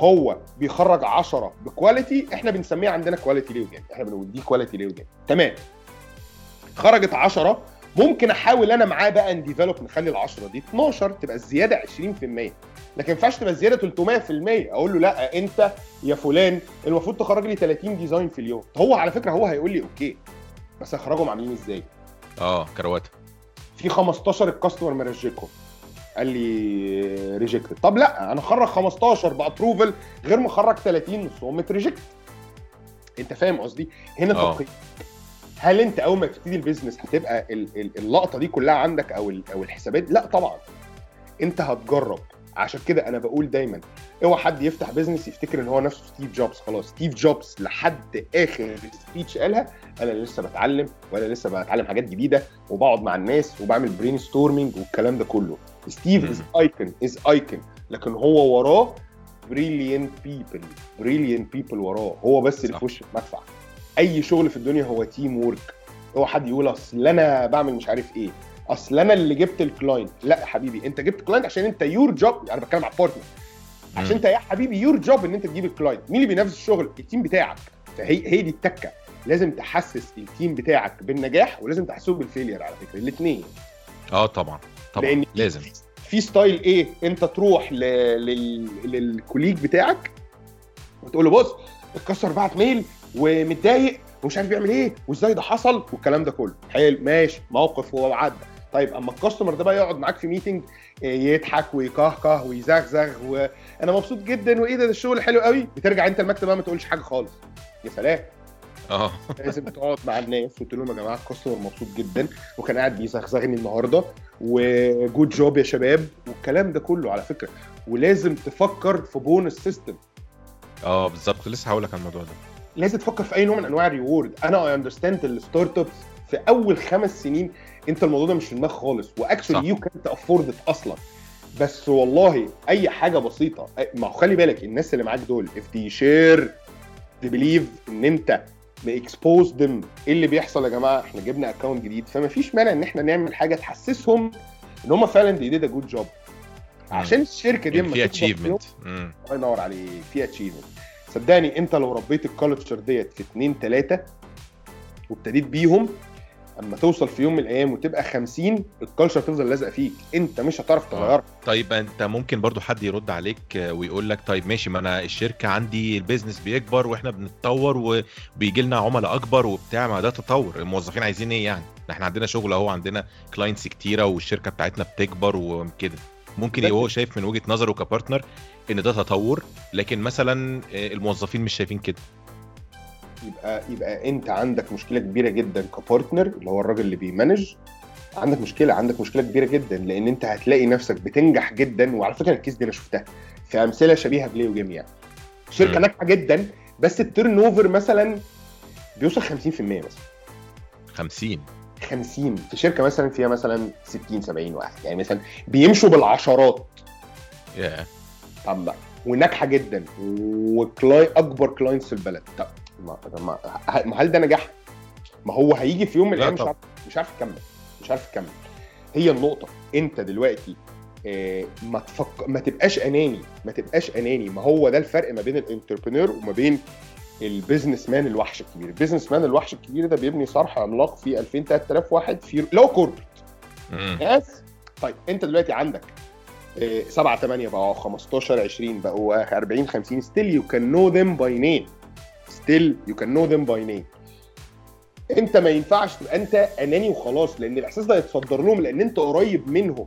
هو بيخرج 10 ب quality إحنا بنسميها عندنا quality ليو جيم إحنا بنقول دي quality ليو جيم تمام. خرجت 10 ممكن أحاول أنا معاه بقى ن develop نخلي ال 10 دي 12 تبقى الزياده 20% لكن ما ينفعش تبقى الزياده 300% أقول له لأ أنت يا فلان المفروض تخرج لي 30 design في اليوم. هو على فكرة هو هيقول لي okay بس هخرجهم عاملين إزاي؟ آه كروته في 15 ال customer مرجكتهم قال لي rejected طب لا أنا اخرج 15 ب approval غير ما اخرج 30 نصهم مت reject. أنت فاهم قصدي؟ هنا آه. تقييم. هل أنت أول ما تبتدي ال business هتبقى ال- ال- اللقطة دي كلها عندك أو أو الحسابات؟ لا طبعا. أنت هتجرب. عشان كده أنا بقول دايما اوعى حد يفتح business يفتكر إن هو نفسه ستيف جوبز خلاص ستيف جوبز لحد آخر speech قالها أنا لسه بتعلم وأنا لسه بتعلم حاجات جديدة وبقعد مع الناس وبعمل brainstorming والكلام ده كله. ستيف is icon is icon لكن هو وراه brilliant people brilliant people وراه. هو بس اللي. في وش المدفع. أي شغل في الدنيا هو teamwork هو حد يقول أصل أنا بعمل مش عارف إيه. أصل أنا اللي جبت ال client لا يا حبيبي أنت جبت client عشان أنت your job أنا بتكلم على partner عشان. أنت يا حبيبي your job إن أنت تجيب ال client مين اللي بينفذ الشغل؟ ال team بتاعك. فهي هي دي التكة. لازم تحسس ال team بتاعك بالنجاح ولازم تحسسه بال failure على فكرة. الاثنين آه طبعا. طبعا. لأن لازم. في style إيه؟ أنت تروح ل... لل... لل colleague بتاعك وتقول له بص ال customer بعت mail ومتضايق ومش عارف بيعمل إيه وإزاي ده حصل؟ والكلام ده كله. حلو ماشي. موقف هو عدى طيب أما ال customer ده بقى يقعد معاك في meeting يضحك ويكهكه ويزغزغ وأنا مبسوط جدا وإيه ده, ده الشغل حلو قوي. بترجع أنت المكتب بقى ما تقولش حاجة خالص. يا سلام. آه. <laughs> لازم تقعد مع الناس وتقول لهم يا جماعة ال customer مبسوط جدا وكان قاعد بيزغزغني النهارده. و good job يا شباب. والكلام ده كله على فكرة. ولازم تفكر في bonus system آه بالظبط. لسه هقول لك على الموضوع ده. لازم تفكر في أي نوع من أنواع ال reward. أنا I understand ال startups في أول خمس سنين انت الموضوع ده مش في دماغك خالص. واكشولي يو كانت افورد أصلا. بس والله اي حاجة بسيطة ما هو خلي بالك الناس اللي معاك دول if they share they believe إن أنت ب expose them. إيه اللي بيحصل يا جماعة؟ إحنا جبنا account جديد. فما فيش مانع إن إحنا نعمل حاجة تحسسهم إن هم فعلا did a good job. عشان الشركة دي يعني في achievement الله ينور عليك في achievement صدقني أنت لو ربيت ال culture ديت في اتنين تلاتة وابتديت بيهم اما توصل في يوم من الأيام وتبقى 50 ال culture تفضل لازقة فيك. أنت مش هتعرف تغيرها. طيب أنت ممكن برضو حد يرد عليك آه، ويقول لك طيب ماشي ما أنا الشركة عندي ال business بيكبر وإحنا بنتطور وبيجي لنا عملاء أكبر وبتاع ما ده تطور. الموظفين عايزين إيه يعني؟ إحنا عندنا شغل أهو عندنا clients كتيرة والشركة بتاعتنا بتكبر وكده. ممكن هو شايف من وجهة نظره ك partner إن ده تطور لكن مثلا آه، الموظفين مش شايفين كده. يبقى يبقى انت عندك مشكلة كبيرة جدا ك partner اللي هو الراجل اللي بي manage عندك مشكلة عندك مشكلة كبيرة جدا لأن انت هتلاقي نفسك بتنجح جدا وعلى فكرة ال case دي أنا شفتها في أمثلة شبيهة بليو جيم يعني. شركة. ناجحة جدا بس ال turnover مثلا بيوصل 50% مثلا. 50 50 في شركة مثلا فيها مثلا 60 70 واحد. يعني مثلا بيمشوا بالعشرات. يا طب بقى وناجحة جدا و cli أكبر clients في البلد. طب ما ما ما هل ده نجاح؟ ما هو هيجي في يوم من لا الأيام مش. عارف مش عارف يكمل مش عارف يكمل هي النقطة. أنت دلوقتي آه، ما تفك... ما تبقاش أناني ما تبقاش أناني. ما هو ده الفرق ما بين ال entrepreneur وما بين ال businessman الوحش الكبير. ال businessman الوحش الكبير ده بيبني صرح عملاق في 2000 3000 واحد في لو corporate. yes؟ طيب أنت دلوقتي عندك 7 8 بقوا 15 20 بقوا 40 50 still you can know them by name still you can know them by name انت ما ينفعش تبقى انت اناني وخلاص لأن الإحساس ده يتصدر لهم لأن انت قريب منهم.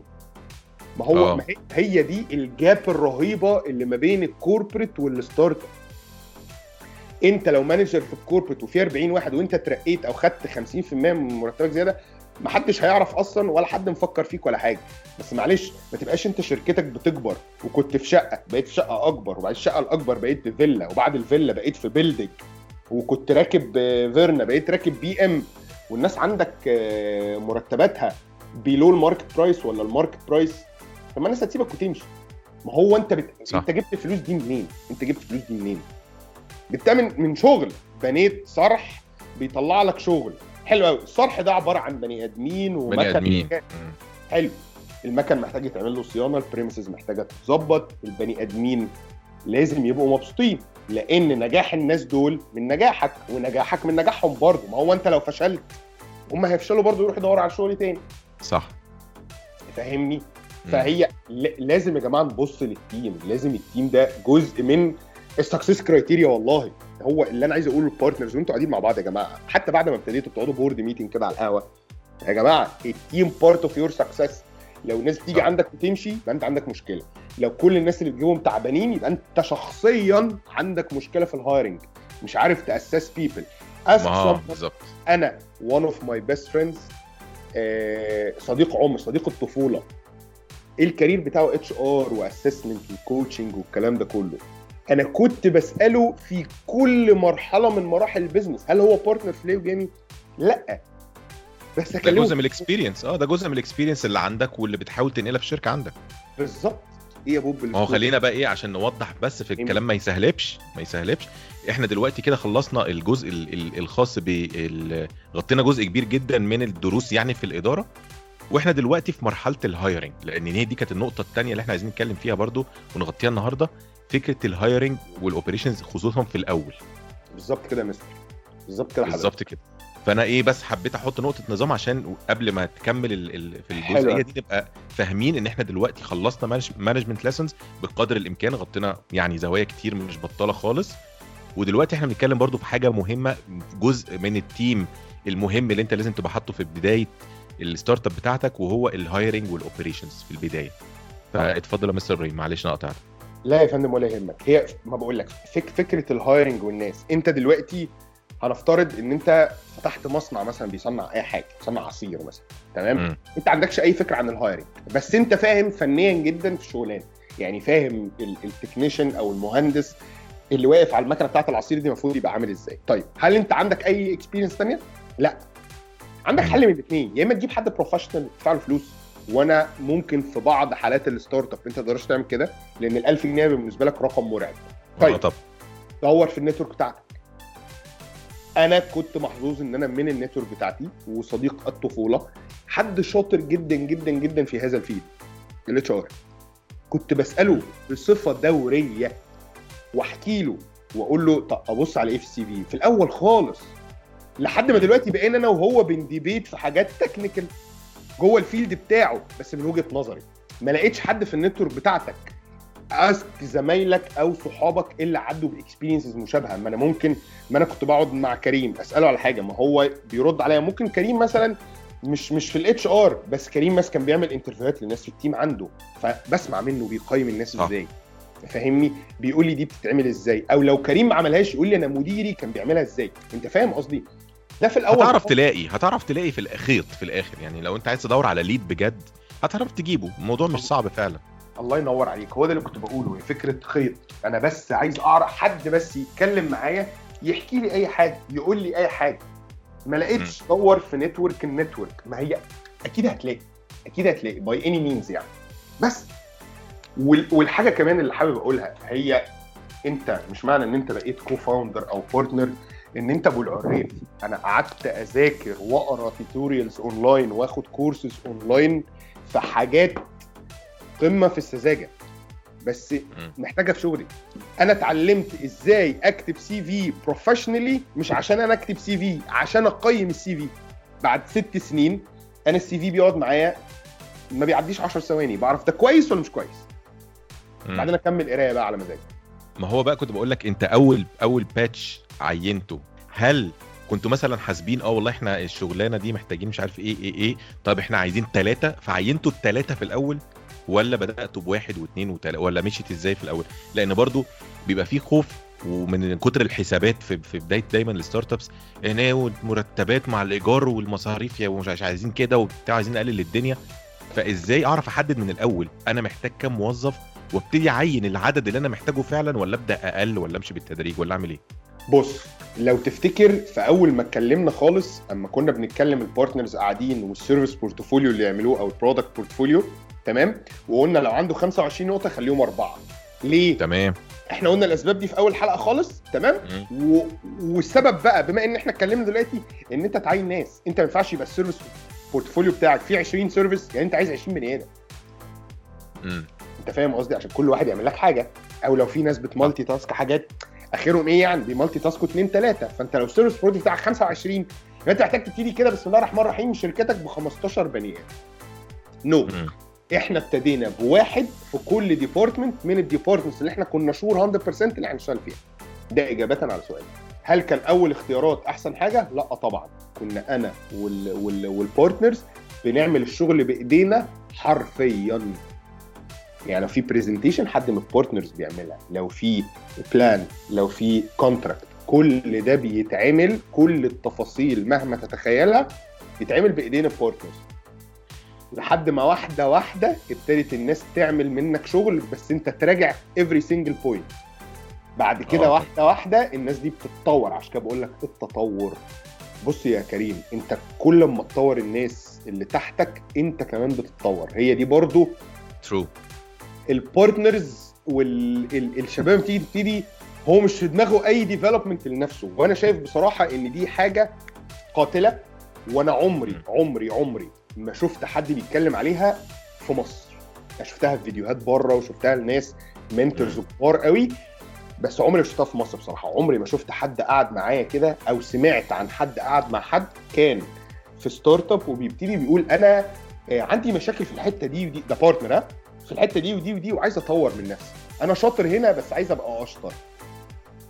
ما هو آه. ما هي- هي دي ال gap الرهيبة اللي ما بين ال corporate وال startup انت لو manager في ال corporate وفي 40 واحد وانت اترقيت أو خدت 50% من مرتبك زيادة ما حدش هيعرف أصلا ولا حد مفكر فيك ولا حاجة بس معلش ما تبقاش انت شركتك بتكبر وكنت في شقة بقيت في شقة أكبر وبعد الشقة الأكبر بقيت في فيلا وبعد الفيلا بقيت في building وكنت راكب فيرنا بقيت راكب بي ام والناس عندك آه، مرتباتها below ال market price ولا ال market price طب ما الناس هتسيبك وتمشي ما هو انت بت... صح. انت جبت الفلوس دي منين؟ انت جبت الفلوس دي منين؟ جبتها من من شغل بنيت صرح بيطلع لك شغل حلو قوي الصرح ده عبارة عن بني آدمين ومكن بني ادمين مم. حلو. المكن محتاج يتعمل له صيانة ال premises محتاجة تتظبط البني آدمين لازم يبقوا مبسوطين لأن نجاح الناس دول من نجاحك ونجاحك من نجاحهم برضه. ما هو أنت لو فشلت هم هيفشلوا برضه يروحوا يدوروا على شغل تاني. صح. فاهمني. فهي لازم يا جماعة نبص لل team. لازم ال team ده جزء من ال success criteria والله. هو اللي أنا عايز أقوله لل partners وأنتوا قاعدين مع بعض يا جماعة. حتى بعد ما ابتديتوا تقعدوا board meeting كده على القهوة. يا جماعة ال team part of your success لو الناس تيجي صح. عندك وتمشي يبقى أنت عندك مشكلة. لو كل الناس اللي بتجيبهم تعبانين يبقى أنت شخصيا عندك مشكلة في ال hiring مش عارف تأسس people بالظبط. أنا one of my best friends آه، صديق عمر صديق الطفولة. ال career بتاعه HR و assessment و coaching والكلام ده كله. أنا كنت بسأله في كل مرحلة من مراحل ال business هل هو partner في ليو جيمي لأ. بس ده جزء من ال experience آه ده جزء من ال experience اللي عندك واللي بتحاول تنقلها في الشركة عندك. بالظبط. إيه يا بوب؟ ما هو خلينا بقى إيه عشان نوضح بس في إيه؟ الكلام ما يسهلبش ما يسهلبش. إحنا دلوقتي كده خلصنا الجزء ال- ال- الخاص ب غطينا جزء كبير جدا من الدروس يعني في الإدارة. وإحنا دلوقتي في مرحلة ال hiring لأن هي دي كانت النقطة الثانية اللي إحنا عايزين نتكلم فيها برضو ونغطيها النهارده. فكره ال hiring وال operations خصوصا في الأول. بالظبط كده يا مستر. بالظبط كده بالظبط كده. فأنا إيه بس حبيت أحط نقطة نظام عشان قبل ما تكمل ال ال في. الجزئية دي نبقى فاهمين إن إحنا دلوقتي خلصنا management lessons بقدر الإمكان غطينا يعني زوايا كتير مش بطالة خالص. ودلوقتي إحنا بنتكلم برضو في حاجة مهمة جزء من ال team المهم اللي أنت لازم تبقى حاطه في بداية ال startup بتاعتك وهو ال hiring وال operations في البداية. فاتفضل يا مستر إبراهيم معلش أنا قطعت لا يا فندم ولا يهمك. هي ما بقول لك فك فكرة ال hiring والناس. انت دلوقتي هنفترض ان انت فتحت مصنع مثلا بيصنع أي حاجة بيصنع عصير مثلا تمام؟ مم. انت عندكش أي فكرة عن ال hiring بس انت فاهم فنيا جدا في الشغلانة. يعني فاهم ال- technician أو المهندس اللي واقف على المكنة بتاعت العصير دي المفروض يبقى عامل إزاي. طيب هل انت عندك أي experience ثانية لا. عندك حل من الاثنين يا إما تجيب حد professional تدفع له فلوس. وأنا ممكن في بعض حالات ال startup انت ما تقدرش تعمل كده لأن ال 1000 جنيه بالنسبة لك رقم مرعب. طيب. طب. دور في ال network بتاعتك. أنا كنت محظوظ إن أنا من ال network بتاعتي وصديق الطفولة حد شاطر جدا جدا جدا في هذا ال field ال HR. كنت بسأله بصفة دورية واحكي له وأقول له طب أبص على في ال CV في الأول خالص لحد ما دلوقتي بقينا أنا وهو بن debate في حاجات technical جوه ال field بتاعه بس من وجهة نظري. ما لقيتش حد في ال network بتاعتك ask زمايلك أو صحابك اللي عدوا ب experiences مشابهة. ما أنا ممكن ما أنا كنت بقعد مع كريم. أسأله على حاجة. ما هو بيرد عليا. ممكن كريم مثلا مش مش في ال HR بس كريم مثلا كان بيعمل interviewهات للناس في ال team عنده. فبسمع منه بيقيم الناس. إزاي. فاهمني؟ بيقول لي دي بتتعمل إزاي. أو لو كريم ما عملهاش يقول لي أنا مديري كان بيعملها إزاي. أنت فاهم قصدي؟ ده في الأول هتعرف تلاقي هتعرف تلاقي في الخيط في الآخر. يعني لو أنت عايز تدور على lead بجد هتعرف تجيبه. الموضوع مش صعب فعلا. الله ينور عليك. هو ده اللي كنت بقوله هي فكرة خيط. أنا بس عايز أعرف حد بس يتكلم معايا يحكي لي أي حاجة يقول لي أي حاجة. ما لقيتش دور في network ال network ما هي أكيد هتلاقي أكيد هتلاقي by any means يعني. بس وال- والحاجة كمان اللي حابب أقولها هي أنت مش معنى إن أنت بقيت co-founder أو partner إن أنت أبو العريف أنا قعدت أذاكر وأقرأ tutorials online وآخد courses online في حاجات قمة في السذاجة. بس محتاجة في شغلي. أنا اتعلمت إزاي أكتب CV professionally مش عشان أنا أكتب CV عشان أقيم ال CV بعد ست سنين أنا ال CV بيقعد معايا ما بيعديش 10 ثواني. بعرف ده كويس ولا مش كويس. بعدين أكمل قراية بقى على مزاجي. ما هو بقى كنت بقول لك أنت أول أول batch عينته. هل كنتوا مثلا حاسبين آه والله إحنا الشغلانة دي محتاجين مش عارف إيه إيه إيه طب إحنا عايزين ثلاثة فعينتوا الثلاثه في الأول ولا بدأتوا بواحد واثنين وثلاثه ولا مشيت إزاي في الأول؟ لأن برضو بيبقى في خوف ومن كتر الحسابات في في بداية دايما ال startups هنا والمرتبات مع الإيجار والمصاريف يا عايزين كده وبتاع عايزين نقلل الدنيا. فإزاي أعرف أحدد من الأول أنا محتاج كام موظف وأبتدي أعين العدد اللي أنا محتاجه فعلا ولا أبدأ أقل ولا أمشي بالتدريج ولا أعمل إيه؟ بص لو تفتكر في أول ما اتكلمنا خالص أما كنا بنتكلم ال partners قاعدين وال service portfolio اللي يعملوه أو ال product portfolio تمام؟ وقلنا لو عنده 25 نقطة خليهم أربعة. ليه؟ تمام. إحنا قلنا الأسباب دي في أول حلقة خالص تمام؟ و... والسبب بقى بما إن إحنا اتكلمنا دلوقتي إن أنت تعين ناس أنت ما ينفعش يبقى ال service portfolio بتاعك فيه 20 service يعني أنت عايز 20 بني آدم. أنت فاهم قصدي؟ عشان كل واحد يعمل لك حاجة. أو لو في ناس بت multitask حاجات اخرهم إيه يعني؟ بي multitask اثنين ثلاثة فانت لو ال service portfolio بتاعك 25 يبقى انت محتاج تبتدي كده بسم الله الرحمن الرحيم شركتك ب 15 بني آدم no. إحنا ابتدينا بواحد في كل department من ال departments اللي إحنا كنا sure 100% اللي هنشتغل فيها. ده اجابه على سؤالك هل كان أول اختيارات أحسن حاجة؟ لأ طبعا. كنا أنا وال... وال... وال partners بنعمل الشغل بإيدينا حرفيا. يعني لو في presentation حد من ال partners بيعملها لو في plan لو في contract كل ده بيتعمل كل التفاصيل مهما تتخيلها بيتعمل بايدين ال partners لحد ما واحدة واحدة ابتدت الناس تعمل عنك شغل بس انت تراجع every single point. بعد كده آه. واحدة واحدة الناس دي بتتطور عشان كده بقول لك التطور. بص يا كريم انت كل ما تطور الناس اللي تحتك انت كمان بتتطور. هي دي برضو true ال partners والشباب تيجي تبتدي هو مش في دماغه أي development لنفسه. وأنا شايف بصراحة إن دي حاجة قاتلة وأنا عمري عمري عمري ما شفت حد بيتكلم عليها في مصر. أنا شفتها في فيديوهات بره وشفتها لناس mentors كبار قوي بس عمري ما شفتها في مصر بصراحة. عمري ما شفت حد قعد معايا كده أو سمعت عن حد قعد مع حد كان في startup وبيبتدي بيقول أنا آه، عندي مشاكل في الحتة دي ودي ده partner ها؟ الحتة دي ودي ودي وعايز أطور من نفسي. أنا شاطر هنا بس عايز أبقى أشطر.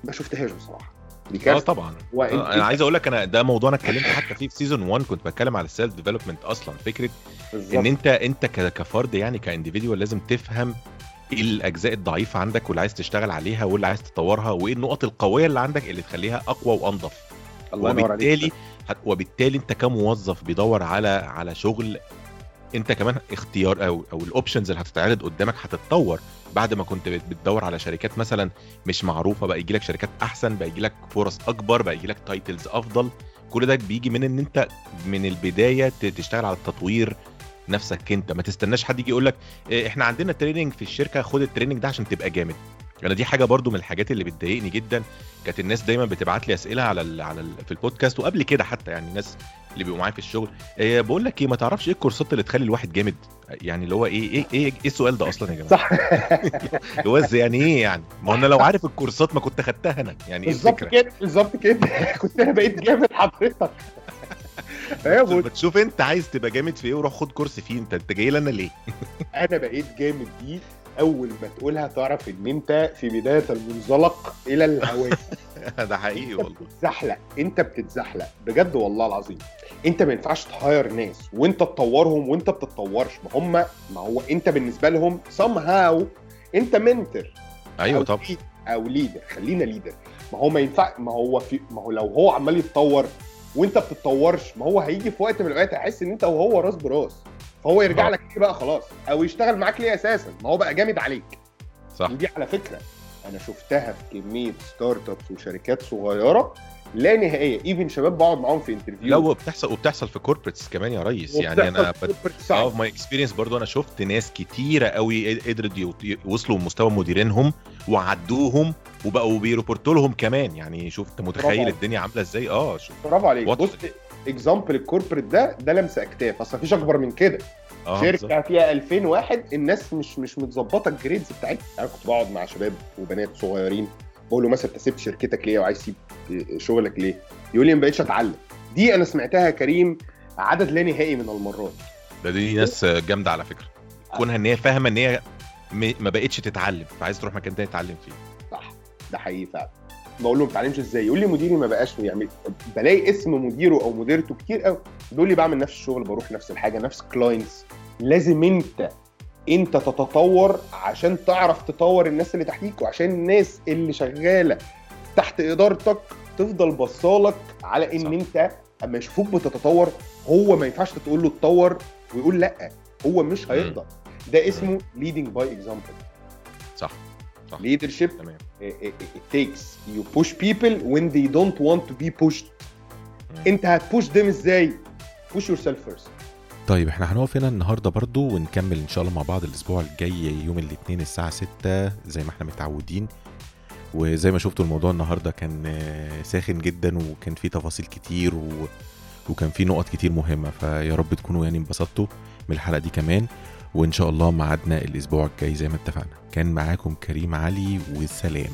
ما شفتهاش بصراحة. دي آه طبعا. آه، أنا عايز أقول لك أنا ده موضوع أنا اتكلمت حتى فيه في season 1 كنت بتكلم على ال self development أصلا. فكرة بالظبط. إن انت أنت كفرد يعني ك individual لازم تفهم إيه الأجزاء الضعيفة عندك واللي عايز تشتغل عليها واللي عايز تطورها وإيه النقط القوية اللي عندك اللي تخليها أقوى وأنضف. الله وبالتالي وبالتالي أنت كموظف بيدور على على شغل انت كمان اختيار أو أو ال options اللي هتتعرض قدامك هتتطور بعد ما كنت بت- بتدور على شركات مثلا مش معروفة بقى يجي لك شركات أحسن بقى يجي لك فرص أكبر بقى يجي لك titles أفضل. كل ده بيجي من إن أنت من البداية تشتغل على التطوير نفسك أنت. ما تستناش حد يجي يقول لك إيه، إحنا عندنا training في الشركة خد ال training ده عشان تبقى جامد. أنا دي حاجة برضو من الحاجات اللي بتضايقني جدا. كانت الناس دايما بتبعت لي أسئلة على ال على ال في البودكاست وقبل كده حتى يعني الناس اللي بيبقوا معايا في الشغل إيه بقول لك إيه ما تعرفش إيه الكورسات اللي تخلي الواحد جامد؟ يعني اللي هو إيه إيه إيه, إيه السؤال ده أصلا يا جماعة؟ صح. <laughs> اللي هو إزاي يعني إيه يعني؟ ما هو أنا لو عارف الكورسات ما كنت خدتها أنا. يعني إيه بالظبط الفكرة؟ كده بالظبط كده. <laughs> كنت أنا بقيت جامد حضرتك. <laughs> ما تشوف أنت عايز تبقى جامد في إيه وروح خد كورس فيه أنت أنت جاي لنا ليه؟ أنا بقيت جامد دي أول ما تقولها تعرف إن أنت في بداية المنزلق إلى الهواء. <laughs> ده حقيقي والله. بتتزحلق أنت بتتزحلق. بجد والله العظيم. أنت ما ينفعش تهاير ناس وأنت تطورهم وأنت بتتطورش. ما هم ما هو أنت بالنسبة لهم somehow أنت mentor أيوه طبعا. أو leader خلينا leader ما هو ما ينفع ما هو في ما هو لو هو عمال يتطور وأنت بتتطورش ما هو هيجي في وقت من الأوقات هيحس إن أنت وهو راس براس. فهو يرجع. لك إيه بقى خلاص. أو يشتغل معاك ليه أساسا؟ ما هو بقى جامد عليك. صح. ودي على فكرة. أنا شفتها في كمية startups وشركات صغيرة لا نهائية. even شباب بقعد معاهم في interview لا وبتحصل وبتحصل في corporates كمان يا ريس. يعني أنا بت... آه في my experience برضو أنا شفت ناس كتيرة قوي قدرت يوصلوا لمستوى مديرينهم وعدوهم وبقوا بي report وا لهم كمان. يعني شفت متخيل. الدنيا عاملة إزاي؟ آه شوف. برافو عليك. بص example ال corporate ده ده لمس أكتاف. أصل مفيش أكبر من كده. بالظبط. شركة فيها 2000 واحد الناس مش مش متظبطة ال grades بتاعتها. أنا كنت بقعد مع شباب وبنات صغيرين بقول له مثلا أنت سبت شركتك ليه وعايز تسيب شغلك ليه؟ يقول لي ما بقتش أتعلم. دي أنا سمعتها يا كريم عدد لا نهائي من المرات. ده دي ناس جامدة على فكرة. كونها إن هي فاهمة إن هي ما بقتش تتعلم فعايز تروح مكان تاني تتعلم فيه. صح. ده حقيقي فعلا. بقول له ما بتعلمش إزاي؟ يقول لي مديري ما بقاش يعمل بلاقي اسم مديره أو مديرته كتير قوي. بيقول لي بعمل نفس الشغل بروح نفس الحاجة نفس كلاينتس لازم انت أنت تتطور عشان تعرف تطور الناس اللي تحتيك وعشان الناس اللي شغالة تحت إدارتك تفضل بصالك على إن صح. أنت أما يشوفوك بتتطور هو ما ينفعش تقول له اتطور ويقول لأ هو مش هيقدر. ده اسمه leading by example. صح. صح. leadership تمام. it, it, it takes. You push people when they don't want to be pushed. مم. انت هتبوش them إزاي؟ push yourself first. طيب إحنا هنقف هنا النهارده برضو ونكمل إن شاء الله مع بعض الأسبوع الجاي يوم الاثنين الساعة 6 زي ما إحنا متعودين. وزي ما شفتوا الموضوع النهارده كان آه، ساخن جدا وكان فيه تفاصيل كتير و... وكان فيه نقط كتير مهمة. فيا رب تكونوا يعني انبسطتوا من الحلقة دي كمان. وإن شاء الله ميعادنا الأسبوع الجاي زي ما اتفقنا. كان معاكم كريم علي وسلام.